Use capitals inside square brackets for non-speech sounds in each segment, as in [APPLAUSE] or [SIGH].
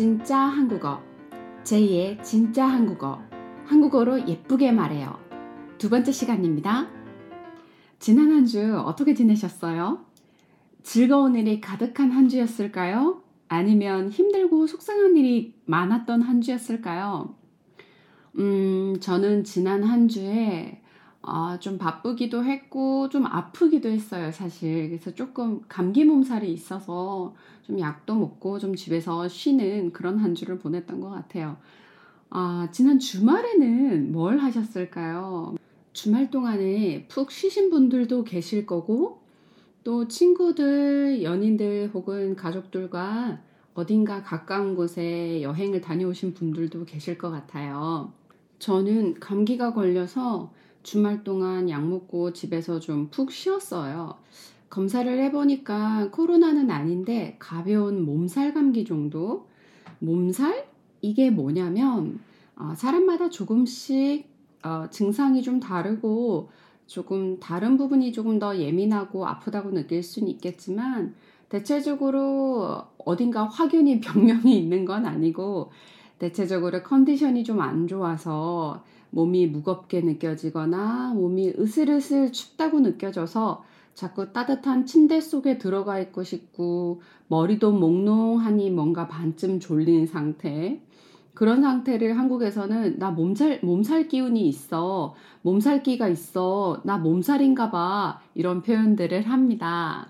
진짜 한국어 제2의 진짜 한국어 한국어로 예쁘게 말해요. 두 번째 시간입니다. 지난 한 주 어떻게 지내셨어요? 즐거운 일이 가득한 한 주였을까요? 아니면 힘들고 속상한 일이 많았던 한 주였을까요? 음, 저는 지난 한 주에 어, 좀 바쁘기도 했고 좀 아프기도 했어요, 사실. 그래서 조금 감기 몸살이 있어서 좀 약도 먹고 좀 집에서 쉬는 그런 한 주를 보냈던 것 같아요. 아, 지난 주말에는 뭘 하셨을까요? 주말 동안에 푹 쉬신 분들도 계실 거고, 또 친구들, 연인들 혹은 가족들과 어딘가 가까운 곳에 여행을 다녀오신 분들도 계실 것 같아요. 저는 감기가 걸려서 주말 동안 약 먹고 집에서 좀 푹 쉬었어요. 검사를 해보니까 코로나는 아닌데 가벼운 몸살 감기 정도? 몸살? 이게 뭐냐면 어, 사람마다 조금씩 어, 증상이 좀 다르고 조금 다른 부분이 조금 더 예민하고 아프다고 느낄 수는 있겠지만 대체적으로 어딘가 확연히 [LAUGHS] 병명이 있는 건 아니고 대체적으로 컨디션이 좀 안 좋아서 몸이 무겁게 느껴지거나 몸이 으슬으슬 춥다고 느껴져서 자꾸 따뜻한 침대 속에 들어가 있고 싶고 머리도 몽롱하니 뭔가 반쯤 졸린 상태. 그런 상태를 한국에서는 나 몸살, 몸살 기운이 있어. 몸살기가 있어. 나 몸살인가 봐. 이런 표현들을 합니다.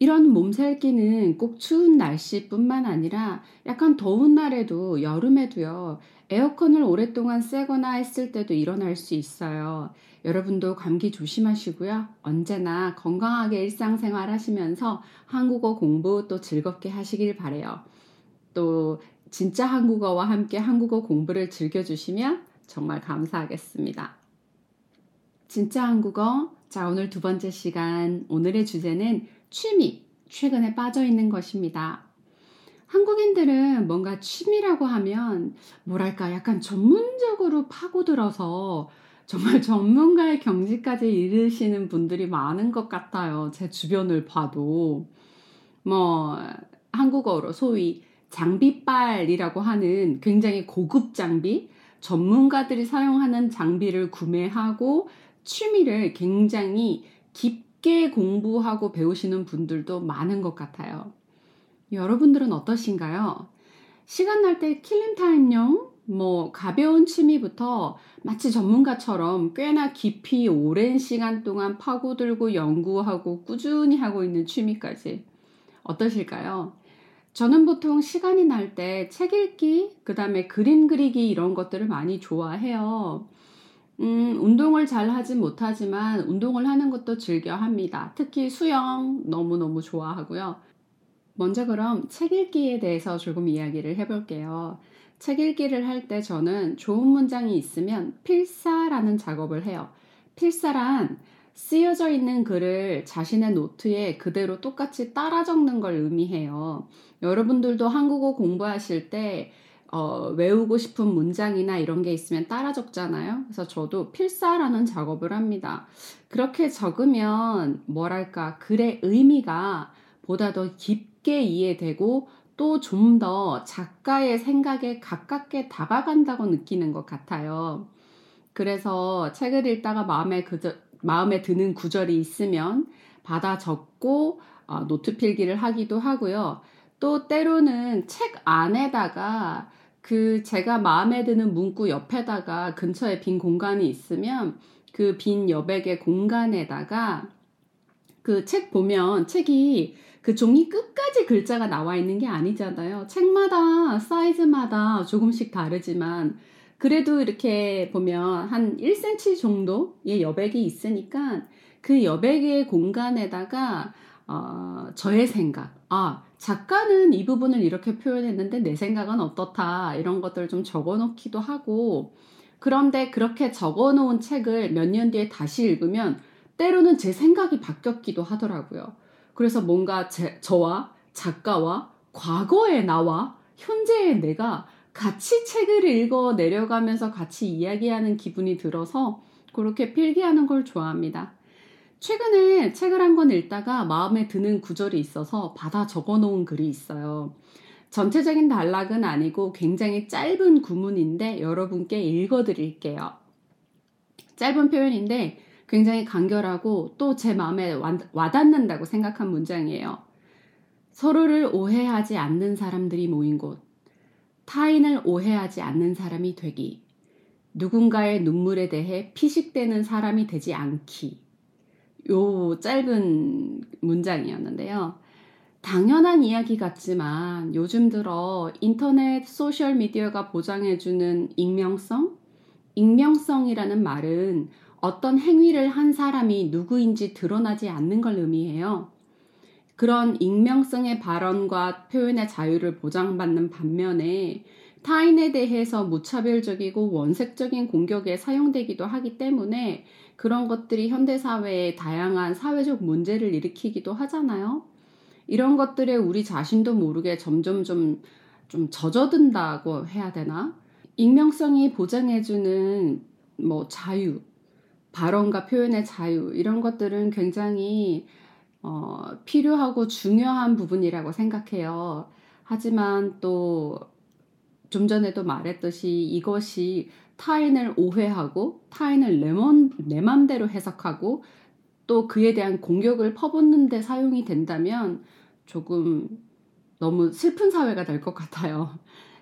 이런 몸살기는 꼭 추운 날씨뿐만 아니라 약간 더운 날에도 여름에도요. 에어컨을 오랫동안 쐬거나 했을 때도 일어날 수 있어요. 여러분도 감기 조심하시고요. 언제나 건강하게 일상생활 하시면서 한국어 공부 또 즐겁게 하시길 바래요. 또 진짜 한국어와 함께 한국어 공부를 즐겨주시면 정말 감사하겠습니다. 진짜 한국어. 자, 오늘 두 번째 시간. 오늘의 주제는 취미, 최근에 빠져 있는 것입니다. 한국인들은 뭔가 취미라고 하면 뭐랄까 약간 전문적으로 파고들어서 정말 [LAUGHS] 전문가의 경지까지 이르시는 분들이 많은 것 같아요. 제 주변을 봐도. 뭐, 한국어로 소위 장비빨이라고 하는 굉장히 고급 장비, 전문가들이 사용하는 장비를 구매하고 취미를 굉장히 깊 게 공부하고 배우시는 분들도 많은 것 같아요. 여러분들은 어떠신가요? 시간 날 때 킬링타임용, 뭐, 가벼운 취미부터 마치 전문가처럼 꽤나 깊이 오랜 시간 동안 파고들고 연구하고 꾸준히 하고 있는 취미까지. 어떠실까요? 저는 보통 시간이 날 때 책 읽기, 그 다음에 그림 그리기 이런 것들을 많이 좋아해요. 음, 운동을 잘 하진 못하지만 운동을 하는 것도 즐겨 합니다. 특히 수영 너무너무 좋아하고요. 먼저 그럼 책 읽기에 대해서 조금 이야기를 해볼게요. 책 읽기를 할 때 저는 좋은 문장이 있으면 필사라는 작업을 해요. 필사란 쓰여져 있는 글을 자신의 노트에 그대로 똑같이 따라 적는 걸 의미해요. 여러분들도 한국어 공부하실 때 어, 외우고 싶은 문장이나 이런 게 있으면 따라 적잖아요. 그래서 저도 필사라는 작업을 합니다. 그렇게 적으면 뭐랄까 글의 의미가 보다 더 깊게 이해되고 또 좀 더 작가의 생각에 가깝게 다가간다고 느끼는 것 같아요. 그래서 책을 읽다가 마음에 그저, 마음에 드는 구절이 있으면 받아 적고 어, 노트 필기를 하기도 하고요. 또 때로는 책 안에다가 그 제가 마음에 드는 문구 옆에다가 근처에 빈 공간이 있으면 그 빈 여백의 공간에다가 그 책 보면 책이 그 종이 끝까지 글자가 나와 있는 게 아니잖아요. 책마다 사이즈마다 조금씩 다르지만 그래도 이렇게 보면 한 1cm 정도의 여백이 있으니까 그 여백의 공간에다가 어, 저의 생각, 아, 작가는 이 부분을 이렇게 표현했는데 내 생각은 어떻다, 이런 것들을 좀 적어 놓기도 하고, 그런데 그렇게 적어 놓은 책을 몇 년 뒤에 다시 읽으면 때로는 제 생각이 바뀌었기도 하더라고요. 그래서 뭔가 제, 저와 작가와 과거의 나와 현재의 내가 같이 책을 읽어 내려가면서 같이 이야기하는 기분이 들어서 그렇게 필기하는 걸 좋아합니다. 최근에 책을 한 권 읽다가 마음에 드는 구절이 있어서 받아 적어 놓은 글이 있어요. 전체적인 단락은 아니고 굉장히 짧은 구문인데 여러분께 읽어 드릴게요. 짧은 표현인데 굉장히 간결하고 또 제 마음에 와닿는다고 생각한 문장이에요. 서로를 오해하지 않는 사람들이 모인 곳. 타인을 오해하지 않는 사람이 되기. 누군가의 눈물에 대해 피식대는 사람이 되지 않기. 요 짧은 문장이었는데요. 당연한 이야기 같지만 요즘 들어 인터넷 소셜 미디어가 보장해주는 익명성? 익명성이라는 말은 어떤 행위를 한 사람이 누구인지 드러나지 않는 걸 의미해요. 그런 익명성의 발언과 표현의 자유를 보장받는 반면에 타인에 대해서 무차별적이고 원색적인 공격에 사용되기도 하기 때문에 그런 것들이 현대사회에 다양한 사회적 문제를 일으키기도 하잖아요. 이런 것들에 우리 자신도 모르게 점점 좀, 좀 젖어든다고 해야 되나? 익명성이 보장해주는 뭐 자유, 발언과 표현의 자유, 이런 것들은 굉장히 어, 필요하고 중요한 부분이라고 생각해요. 하지만 또 좀 전에도 말했듯이 이것이 타인을 오해하고 타인을 내, 맘대로 해석하고 또 그에 대한 공격을 퍼붓는데 사용이 된다면 조금 너무 슬픈 사회가 될 것 같아요.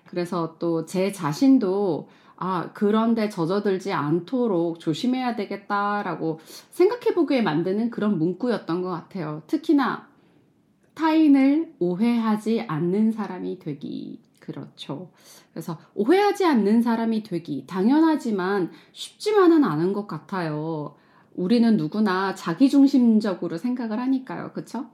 그래서 또 제 자신도 아, 그런데 젖어들지 않도록 조심해야 되겠다라고 생각해 보게 만드는 그런 문구였던 것 같아요. 특히나 타인을 오해하지 않는 사람이 되기. 그렇죠. 그래서 오해하지 않는 사람이 되기. 당연하지만 쉽지만은 않은 것 같아요. 우리는 누구나 자기중심적으로 생각을 하니까요. 그쵸?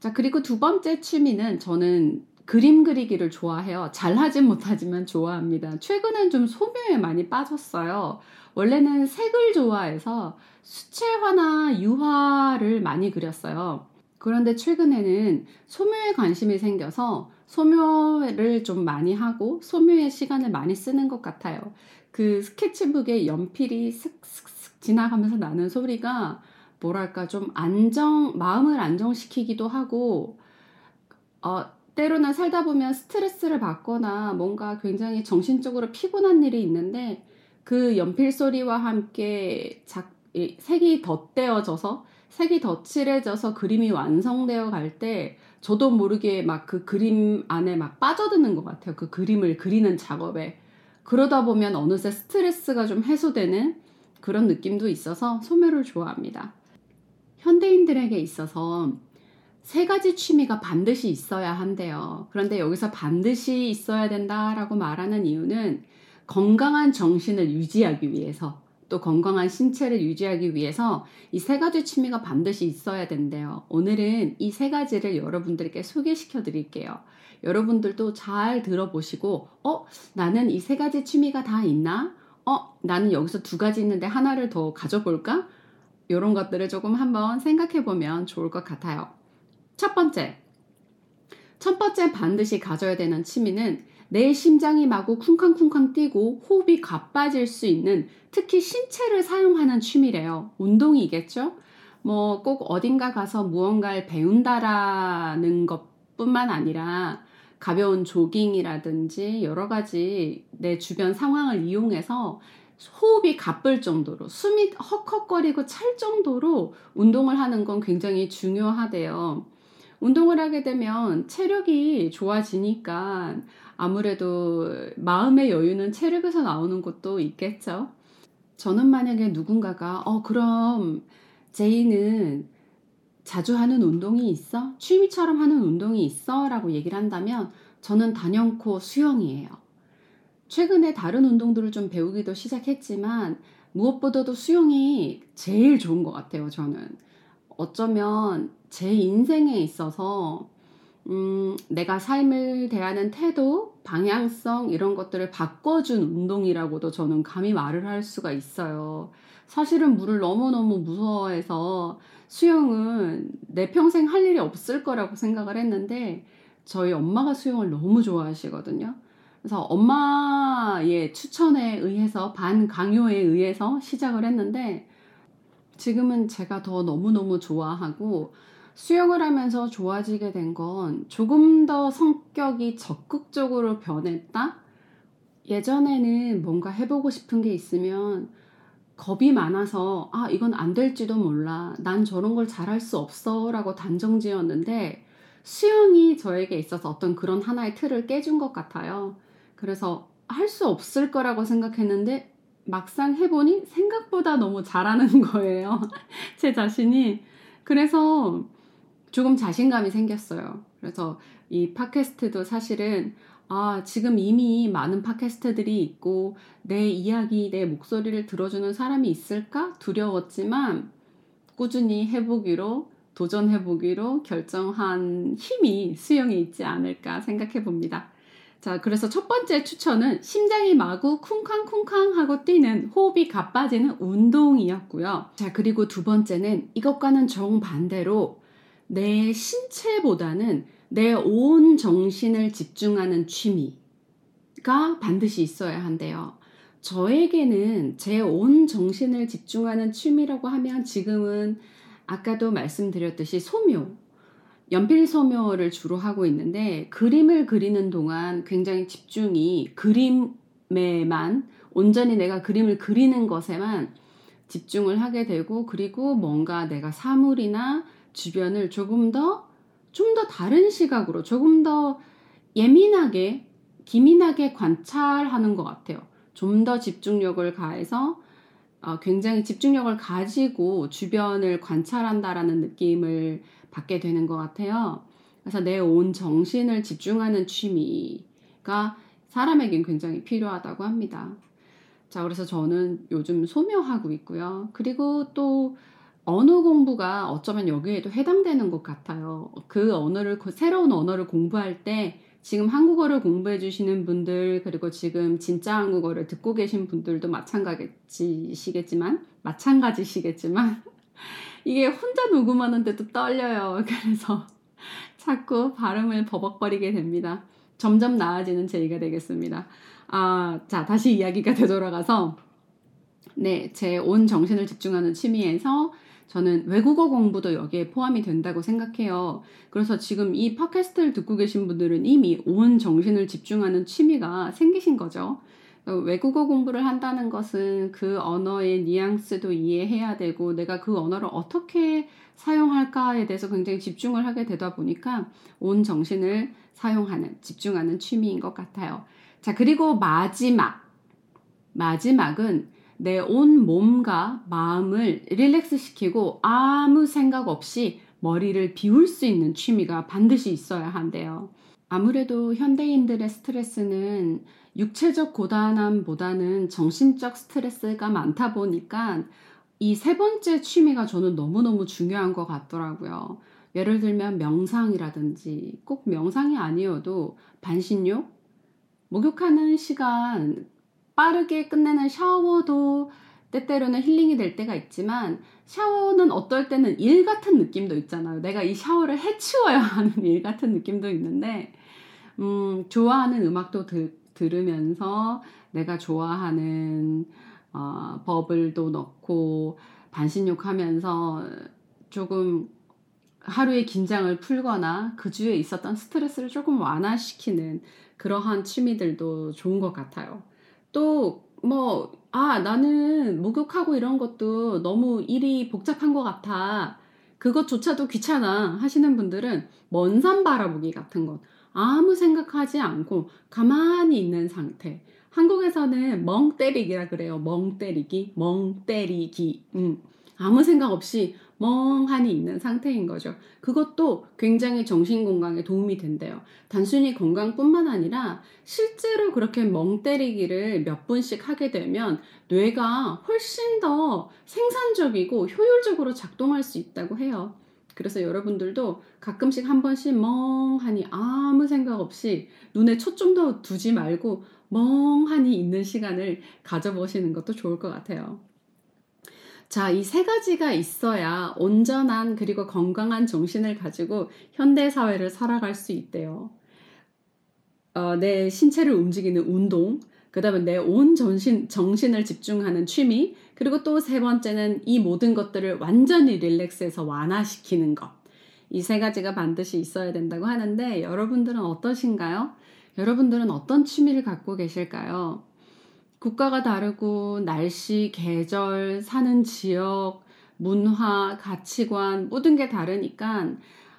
자, 그리고 두 번째 취미는 저는 그림 그리기를 좋아해요. 잘하진 못하지만 좋아합니다. 최근엔 좀 소묘에 많이 빠졌어요. 원래는 색을 좋아해서 수채화나 유화를 많이 그렸어요. 그런데 최근에는 소묘에 관심이 생겨서 소묘를 좀 많이 하고 소묘에 시간을 많이 쓰는 것 같아요. 그 스케치북에 연필이 슥슥슥 지나가면서 나는 소리가 뭐랄까 좀 안정 마음을 안정시키기도 하고 어 때로는 살다 보면 스트레스를 받거나 뭔가 굉장히 정신적으로 피곤한 일이 있는데 그 연필 소리와 함께 작, 색이 덧대어져서 색이 더 칠해져서 그림이 완성되어 갈 때 저도 모르게 막 그 그림 안에 막 빠져드는 것 같아요. 그 그림을 그리는 작업에. 그러다 보면 어느새 스트레스가 좀 해소되는 그런 느낌도 있어서 소묘를 좋아합니다. 현대인들에게 있어서 세 가지 취미가 반드시 있어야 한대요. 그런데 여기서 반드시 있어야 된다라고 말하는 이유는 건강한 정신을 유지하기 위해서 또 건강한 신체를 유지하기 위해서 이 세 가지 취미가 반드시 있어야 된대요. 오늘은 이 세 가지를 여러분들께 소개시켜 드릴게요. 여러분들도 잘 들어보시고, 어, 나는 이 세 가지 취미가 다 있나? 어, 나는 여기서 두 가지 있는데 하나를 더 가져볼까? 이런 것들을 조금 한번 생각해 보면 좋을 것 같아요. 첫 번째. 첫 번째 반드시 가져야 되는 취미는 내 심장이 마구 쿵쾅쿵쾅 뛰고 호흡이 가빠질 수 있는 특히 신체를 사용하는 취미래요. 운동이겠죠? 뭐 꼭 어딘가 가서 무언가를 배운다라는 것뿐만 아니라 가벼운 조깅이라든지 여러 가지 내 주변 상황을 이용해서 호흡이 가쁠 정도로 숨이 헉헉거리고 찰 정도로 운동을 하는 건 굉장히 중요하대요. 운동을 하게 되면 체력이 좋아지니까 아무래도 마음의 여유는 체력에서 나오는 것도 있겠죠. 저는 만약에 누군가가 어 그럼 제이는 자주 하는 운동이 있어? 취미처럼 하는 운동이 있어? 라고 얘기를 한다면 저는 단연코 수영이에요. 최근에 다른 운동들을 좀 배우기도 시작했지만 무엇보다도 수영이 제일 좋은 것 같아요, 저는. 어쩌면 제 인생에 있어서 음, 내가 삶을 대하는 태도, 방향성 이런 것들을 바꿔준 운동이라고도 저는 감히 말을 할 수가 있어요. 사실은 물을 너무너무 무서워해서 수영은 내 평생 할 일이 없을 거라고 생각을 했는데 저희 엄마가 수영을 너무 좋아하시거든요. 그래서 엄마의 추천에 의해서 반 강요에 의해서 시작을 했는데 지금은 제가 더 너무너무 좋아하고 수영을 하면서 좋아지게 된 건 조금 더 성격이 적극적으로 변했다? 예전에는 뭔가 해보고 싶은 게 있으면 겁이 많아서 아 이건 안 될지도 몰라 난 저런 걸 잘할 수 없어 라고 단정 지었는데 수영이 저에게 있어서 어떤 그런 하나의 틀을 깨준 것 같아요 그래서 할 수 없을 거라고 생각했는데 막상 해보니 생각보다 너무 잘하는 [LAUGHS] 거예요. 제 자신이. 그래서 조금 자신감이 생겼어요. 그래서 이 팟캐스트도 사실은 아, 지금 이미 많은 팟캐스트들이 있고 내 이야기, 내 목소리를 들어주는 사람이 있을까? 두려웠지만 꾸준히 해보기로 도전해보기로 결정한 힘이 수영에 있지 않을까 생각해 봅니다. 자, 그래서 첫 번째 추천은 심장이 마구 쿵쾅쿵쾅 하고 뛰는 호흡이 가빠지는 운동이었고요. 자, 그리고 두 번째는 이것과는 정반대로 내 신체보다는 내 온 정신을 집중하는 취미가 반드시 있어야 한대요. 저에게는 제 온 정신을 집중하는 취미라고 하면 지금은 아까도 말씀드렸듯이 소묘, 연필 소묘를 주로 하고 있는데 그림을 그리는 동안 굉장히 집중이 그림에만 온전히 내가 그림을 그리는 것에만 집중을 하게 되고 그리고 뭔가 내가 사물이나 주변을 조금 더 좀더 다른 시각으로 조금 더 예민하게, 기민하게 관찰하는 것 같아요. 좀 더 집중력을 가해서 어, 굉장히 집중력을 가지고 주변을 관찰한다라는 느낌을 받게 되는 것 같아요. 그래서 내 온 정신을 집중하는 취미가 사람에겐 굉장히 필요하다고 합니다. 자, 그래서 저는 요즘 소묘하고 있고요. 그리고 또 언어 공부가 어쩌면 여기에도 해당되는 것 같아요. 그 언어를, 그 새로운 언어를 공부할 때 지금 한국어를 공부해 주시는 분들, 그리고 지금 진짜 한국어를 듣고 계신 분들도 마찬가지시겠지만, 마찬가지시겠지만, [LAUGHS] 이게 혼자 녹음하는데도 떨려요. [LAUGHS] 그래서 자꾸 발음을 버벅거리게 됩니다. 점점 나아지는 제의가 되겠습니다. 아, 자, 다시 이야기가 되돌아가서, 네, 제 온 정신을 집중하는 취미에서 저는 외국어 공부도 여기에 포함이 된다고 생각해요. 그래서 지금 이 팟캐스트를 듣고 계신 분들은 이미 온 정신을 집중하는 취미가 생기신 거죠. 외국어 공부를 한다는 것은 그 언어의 뉘앙스도 이해해야 되고 내가 그 언어를 어떻게 사용할까에 대해서 굉장히 집중을 하게 되다 보니까 온 정신을 사용하는, 집중하는 취미인 것 같아요. 자, 그리고 마지막. 마지막은 내 온 몸과 마음을 릴렉스 시키고 아무 생각 없이 머리를 비울 수 있는 취미가 반드시 있어야 한대요. 아무래도 현대인들의 스트레스는 육체적 고단함보다는 정신적 스트레스가 많다 보니까 이 세 번째 취미가 저는 너무너무 중요한 것 같더라고요. 예를 들면 명상이라든지 꼭 명상이 아니어도 반신욕, 목욕하는 시간 빠르게 끝내는 샤워도 때때로는 힐링이 될 때가 있지만 샤워는 어떨 때는 일 같은 느낌도 있잖아요. 내가 이 샤워를 해치워야 [LAUGHS] 하는 일 같은 느낌도 있는데 음, 좋아하는 음악도 들, 들으면서 내가 좋아하는 어, 버블도 넣고 반신욕 하면서 조금 하루의 긴장을 풀거나 그 주에 있었던 스트레스를 조금 완화시키는 그러한 취미들도 좋은 것 같아요. 또, 뭐, 아, 나는 목욕하고 이런 것도 너무 일이 복잡한 것 같아. 그것조차도 귀찮아 하시는 분들은 먼 산 바라보기 같은 것. 아무 생각하지 않고 가만히 있는 상태. 한국에서는 멍 때리기라 그래요. 멍 때리기, 멍 때리기. 음. 아무 생각 없이 멍하니 있는 상태인 거죠. 그것도 굉장히 정신 건강에 도움이 된대요. 단순히 건강뿐만 아니라 실제로 그렇게 멍 때리기를 몇 분씩 하게 되면 뇌가 훨씬 더 생산적이고 효율적으로 작동할 수 있다고 해요. 그래서 여러분들도 가끔씩 한 번씩 멍하니 아무 생각 없이 눈에 초점도 두지 말고 멍하니 있는 시간을 가져보시는 것도 좋을 것 같아요. 자, 이 세 가지가 있어야 온전한 그리고 건강한 정신을 가지고 현대 사회를 살아갈 수 있대요. 어, 내 신체를 움직이는 운동, 그 다음에 내 온 정신, 정신을 집중하는 취미, 그리고 또 세 번째는 이 모든 것들을 완전히 릴렉스해서 완화시키는 것. 이 세 가지가 반드시 있어야 된다고 하는데 여러분들은 어떠신가요? 여러분들은 어떤 취미를 갖고 계실까요? 국가가 다르고 날씨, 계절, 사는 지역, 문화, 가치관 모든 게 다르니까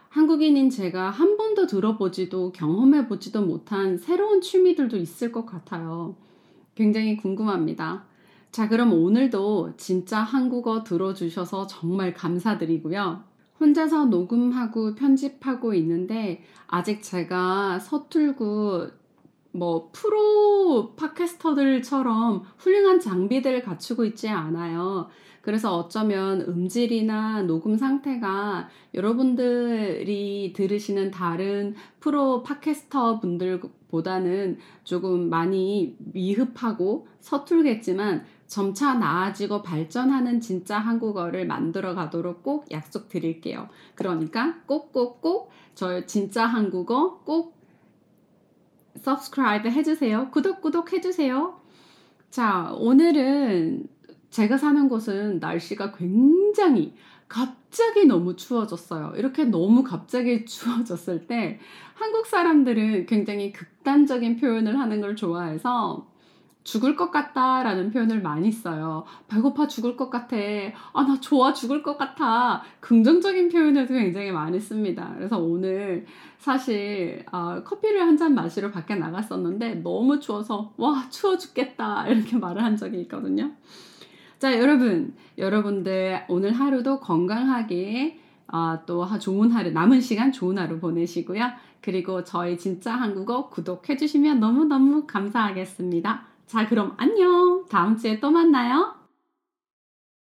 한국인인 제가 한 번도 들어보지도 경험해 보지도 못한 새로운 취미들도 있을 것 같아요. 굉장히 궁금합니다. 자, 그럼 오늘도 진짜 한국어 들어주셔서 정말 감사드리고요. 혼자서 녹음하고 편집하고 있는데 아직 제가 서툴고 뭐 프로 팟캐스터들처럼 훌륭한 장비들을 갖추고 있지 않아요. 그래서 어쩌면 음질이나 녹음 상태가 여러분들이 들으시는 다른 프로 팟캐스터 분들보다는 조금 많이 미흡하고 서툴겠지만 점차 나아지고 발전하는 진짜 한국어를 만들어 가도록 꼭 약속드릴게요. 그러니까 꼭꼭꼭 저 진짜 한국어 꼭 subscribe 해주세요. 구독, 구독 해주세요. 자, 오늘은 제가 사는 곳은 날씨가 굉장히 갑자기 너무 추워졌어요. 이렇게 너무 갑자기 [LAUGHS] 추워졌을 때 한국 사람들은 굉장히 극단적인 표현을 하는 걸 좋아해서 죽을 것 같다라는 표현을 많이 써요. 배고파 죽을 것 같아. 아, 나 좋아 죽을 것 같아. 긍정적인 표현을 굉장히 많이 씁니다. 그래서 오늘 사실 어, 커피를 한 잔 마시러 밖에 나갔었는데 너무 추워서 와, 추워 죽겠다. 이렇게 말을 한 적이 있거든요. 자, 여러분. 여러분들 오늘 하루도 건강하게 어, 또 좋은 하루, 남은 시간 좋은 하루 보내시고요. 그리고 저희 진짜 한국어 구독해주시면 너무너무 감사하겠습니다. 자, 그럼 안녕. 다음 주에 또 만나요.